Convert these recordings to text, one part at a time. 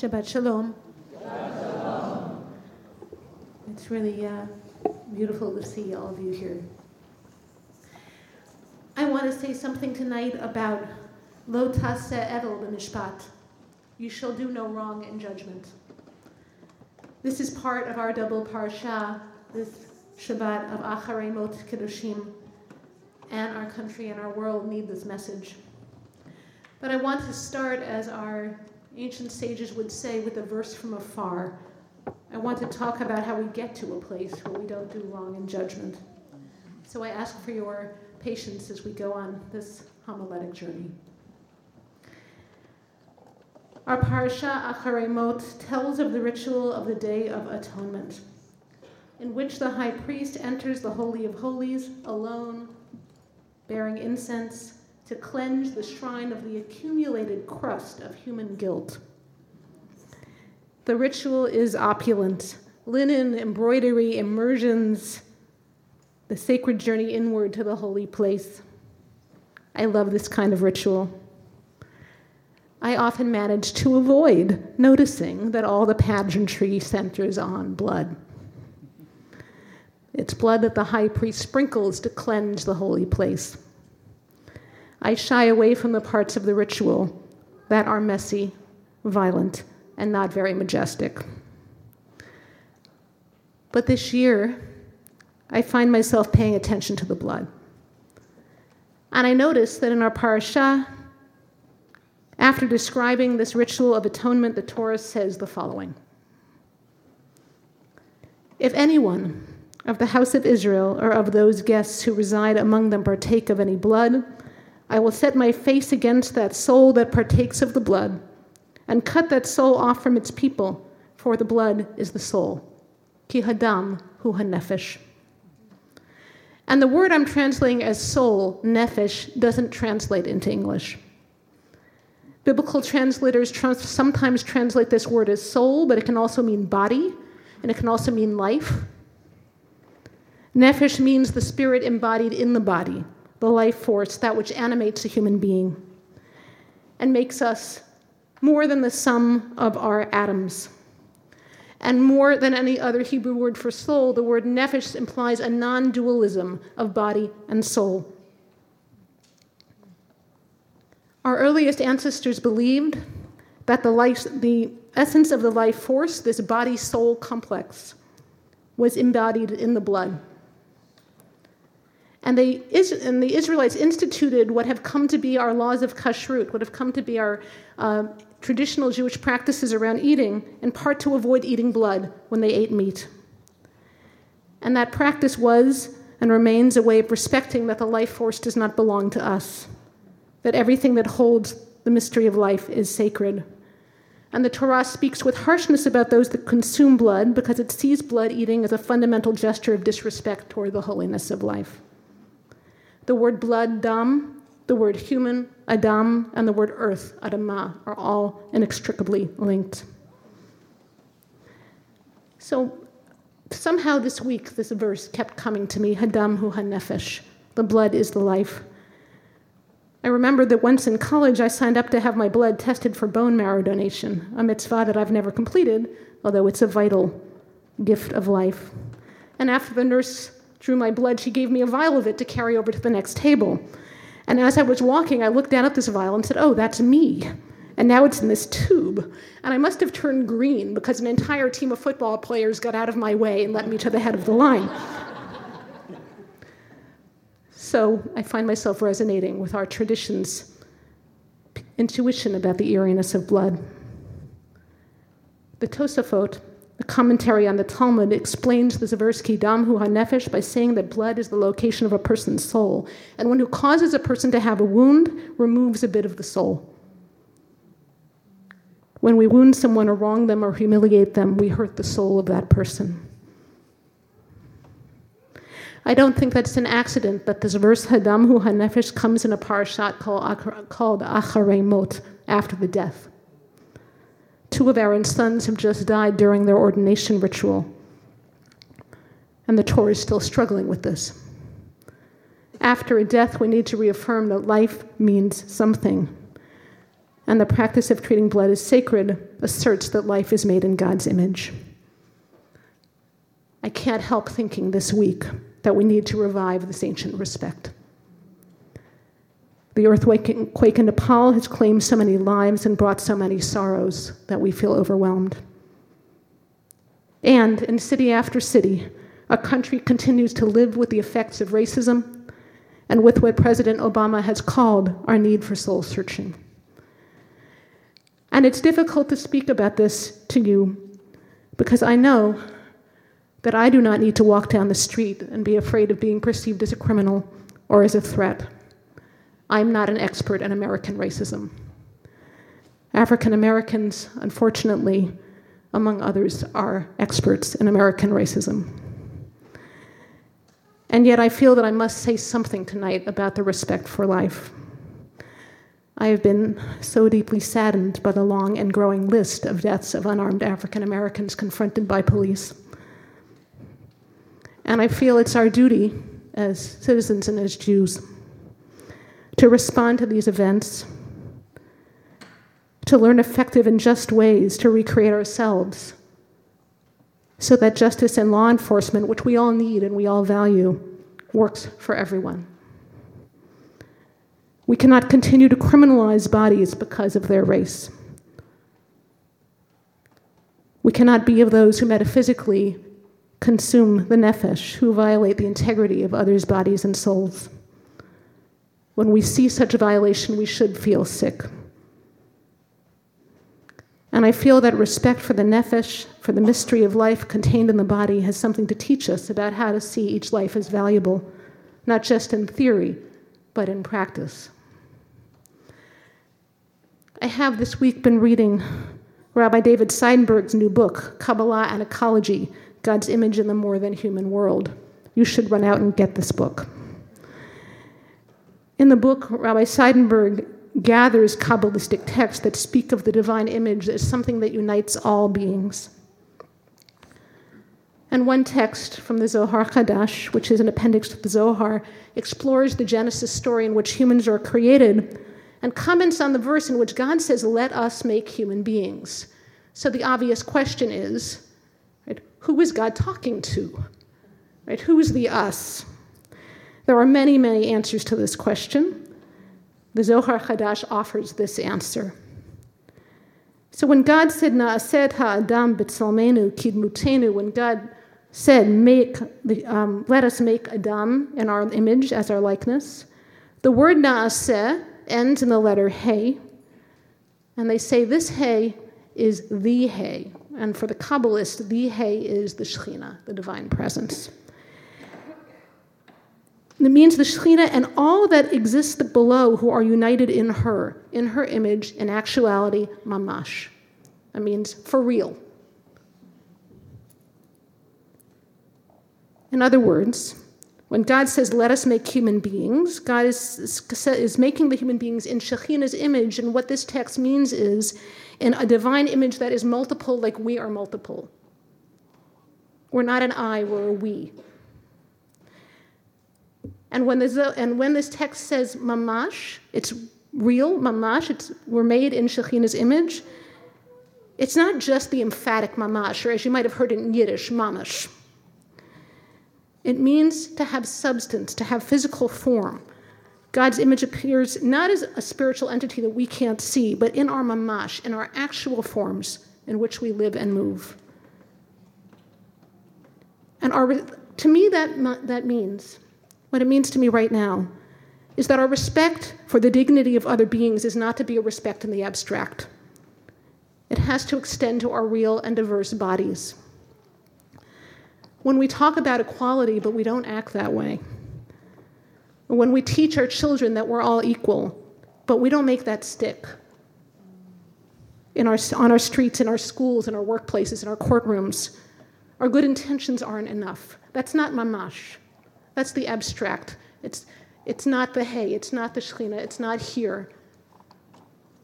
Shabbat Shalom. It's really uh, beautiful to see all of you here. I want to say something tonight about Lo taseh evel b'mishpat. You shall do no wrong in judgment. This is part of our double parsha, this Shabbat of Acharei Mot Kedoshim, and our country and our world need this message. But I want to start, as our ancient sages would say, with a verse from afar. I want to talk about how we get to a place where we don't do wrong in judgment. So I ask for your patience as we go on this homiletic journey. Our parsha Acharei Mot tells of the ritual of the Day of Atonement, in which the high priest enters the Holy of Holies alone, bearing incense to cleanse the shrine of the accumulated crust of human guilt. The ritual is opulent linen, embroidery, immersions, the sacred journey inward to the holy place. I love this kind of ritual. I often manage to avoid noticing that all the pageantry centers on blood. It's blood that the high priest sprinkles to cleanse the holy place. I shy away from the parts of the ritual that are messy, violent, and not very majestic. But this year, I find myself paying attention to the blood. And I notice that in our parasha, after describing this ritual of atonement, the Torah says the following If anyone of the house of Israel or of those guests who reside among them partake of any blood, I will set my face against that soul that partakes of the blood, and cut that soul off from its people, for the blood is the soul. Ki hadam hu hanefesh. And the word I'm translating as soul, nefesh, doesn't translate into English. Biblical translators trans- sometimes translate this word as soul, but it can also mean body, and it can also mean life. Nefesh means the spirit embodied in the body, the life force, that which animates a human being and makes us more than the sum of our atoms. And more than any other Hebrew word for soul, the word nefesh implies a non dualism of body and soul. Our earliest ancestors believed that the, life, the essence of the life force, this body soul complex, was embodied in the blood. And, they, and the Israelites instituted what have come to be our laws of kashrut, what have come to be our uh, traditional Jewish practices around eating, in part to avoid eating blood when they ate meat. And that practice was and remains a way of respecting that the life force does not belong to us, that everything that holds the mystery of life is sacred. And the Torah speaks with harshness about those that consume blood because it sees blood eating as a fundamental gesture of disrespect toward the holiness of life. The word blood, dam, the word human, adam, and the word earth, adama, are all inextricably linked. So somehow this week, this verse kept coming to me Hadam hu hanefesh. The blood is the life. I remember that once in college, I signed up to have my blood tested for bone marrow donation, a mitzvah that I've never completed, although it's a vital gift of life. And after the nurse drew my blood, she gave me a vial of it to carry over to the next table. And as I was walking, I looked down at this vial and said, Oh, that's me. And now it's in this tube. And I must have turned green because an entire team of football players got out of my way and let me to the head of the line. so I find myself resonating with our tradition's intuition about the eeriness of blood. The Tosafot the commentary on the Talmud explains the verse Kidam hu hanefesh by saying that blood is the location of a person's soul, and one who causes a person to have a wound removes a bit of the soul. When we wound someone or wrong them or humiliate them, we hurt the soul of that person. I don't think that's an accident that this verse Hadam hu hanefesh comes in a parashat called, called Acharei Mot, after the death. Two of Aaron's sons have just died during their ordination ritual. And the Torah is still struggling with this. After a death, we need to reaffirm that life means something. And the practice of treating blood as sacred asserts that life is made in God's image. I can't help thinking this week that we need to revive this ancient respect. The earthquake in Nepal has claimed so many lives and brought so many sorrows that we feel overwhelmed. And in city after city, our country continues to live with the effects of racism and with what President Obama has called our need for soul searching. And it's difficult to speak about this to you because I know that I do not need to walk down the street and be afraid of being perceived as a criminal or as a threat. I'm not an expert in American racism. African Americans, unfortunately, among others, are experts in American racism. And yet I feel that I must say something tonight about the respect for life. I have been so deeply saddened by the long and growing list of deaths of unarmed African Americans confronted by police. And I feel it's our duty as citizens and as Jews to respond to these events, to learn effective and just ways to recreate ourselves so that justice and law enforcement, which we all need and we all value, works for everyone. We cannot continue to criminalize bodies because of their race. We cannot be of those who metaphysically consume the nefesh, who violate the integrity of others' bodies and souls. When we see such a violation, we should feel sick. And I feel that respect for the nefesh, for the mystery of life contained in the body, has something to teach us about how to see each life as valuable, not just in theory, but in practice. I have this week been reading Rabbi David Seidenberg's new book, Kabbalah and Ecology God's Image in the More Than Human World. You should run out and get this book. In the book, Rabbi Seidenberg gathers Kabbalistic texts that speak of the divine image as something that unites all beings. And one text from the Zohar Chadash, which is an appendix to the Zohar, explores the Genesis story in which humans are created and comments on the verse in which God says, Let us make human beings. So the obvious question is right, who is God talking to? Right, who is the us? There are many, many answers to this question. The Zohar Chadash offers this answer. So when God said, Na'aset ha'adam b'tzalmenu kidmutenu, when God said, make um, let us make Adam in our image as our likeness, the word na'aseh ends in the letter hey, and they say this hey is the hey. And for the Kabbalist, the hey is the Shekhinah, the divine presence. It means the Shekhinah and all that exists below who are united in her, in her image, in actuality, mamash. That means for real. In other words, when God says, let us make human beings, God is, is making the human beings in Shekhinah's image. And what this text means is in a divine image that is multiple, like we are multiple. We're not an I, we're a we. And when, and when this text says mamash, it's real, mamash, it's, we're made in Shekhinah's image, it's not just the emphatic mamash, or as you might have heard in Yiddish, mamash. It means to have substance, to have physical form. God's image appears not as a spiritual entity that we can't see, but in our mamash, in our actual forms in which we live and move. And our, to me, that, that means what it means to me right now is that our respect for the dignity of other beings is not to be a respect in the abstract. It has to extend to our real and diverse bodies. When we talk about equality, but we don't act that way, when we teach our children that we're all equal, but we don't make that stick in our, on our streets, in our schools, in our workplaces, in our courtrooms, our good intentions aren't enough. That's not mamash. That's the abstract. It's, it's not the hey, it's not the Shekhinah, it's not here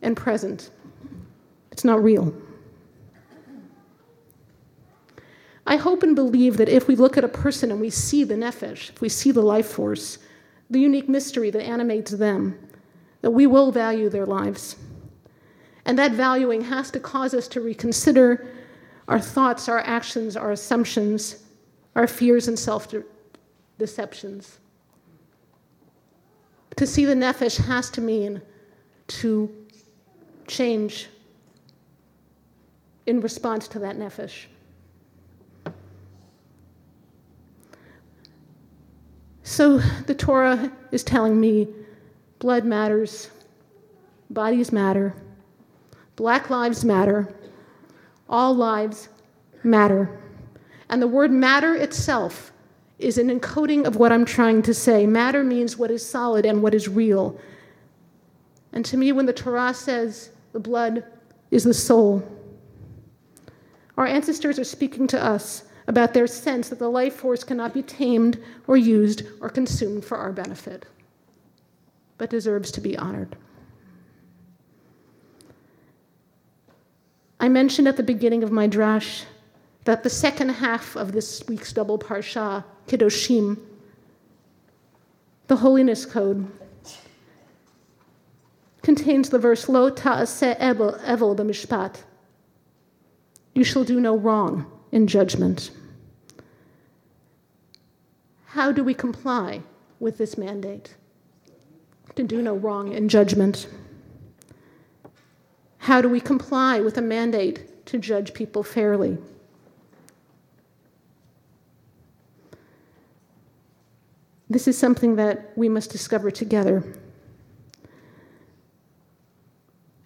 and present. It's not real. I hope and believe that if we look at a person and we see the nefesh, if we see the life force, the unique mystery that animates them, that we will value their lives. And that valuing has to cause us to reconsider our thoughts, our actions, our assumptions, our fears and self deceptions. To see the nefesh has to mean to change in response to that nefesh. So the Torah is telling me blood matters, bodies matter, black lives matter, all lives matter. And the word matter itself is an encoding of what I'm trying to say. Matter means what is solid and what is real. And to me, when the Torah says the blood is the soul, our ancestors are speaking to us about their sense that the life force cannot be tamed or used or consumed for our benefit, but deserves to be honored. I mentioned at the beginning of my drash that the second half of this week's double parsha, Kedoshim, the holiness code, contains the verse Lo ta'aseh evel b'mishpat. You shall do no wrong in judgment. How do we comply with this mandate? To do no wrong in judgment. How do we comply with a mandate to judge people fairly? This is something that we must discover together.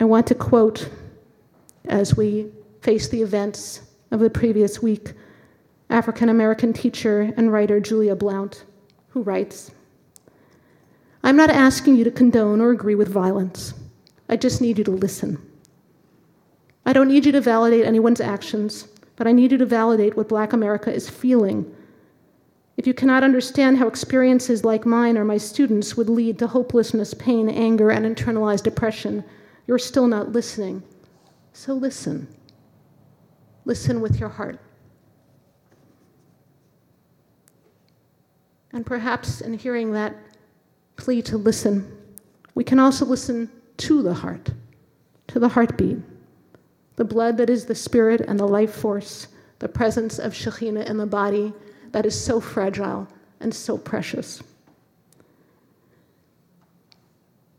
I want to quote, as we face the events of the previous week, African American teacher and writer Julia Blount, who writes I'm not asking you to condone or agree with violence. I just need you to listen. I don't need you to validate anyone's actions, but I need you to validate what Black America is feeling if you cannot understand how experiences like mine or my students would lead to hopelessness, pain, anger, and internalized depression, you're still not listening. So listen. Listen with your heart. And perhaps in hearing that plea to listen, we can also listen to the heart, to the heartbeat, the blood that is the spirit and the life force, the presence of Shekhinah in the body that is so fragile and so precious.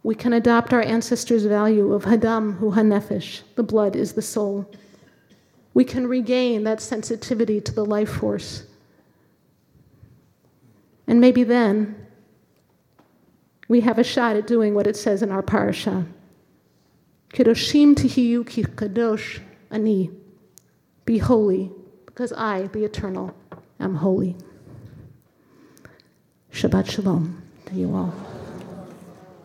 We can adopt our ancestors' value of Hadam hu Hanefesh, the blood is the soul. We can regain that sensitivity to the life force. And maybe then we have a shot at doing what it says in our parasha. Kedoshim tihiyu ki kadosh ani. Be holy, because I, the eternal, am holy. Shabbat Shalom to you all.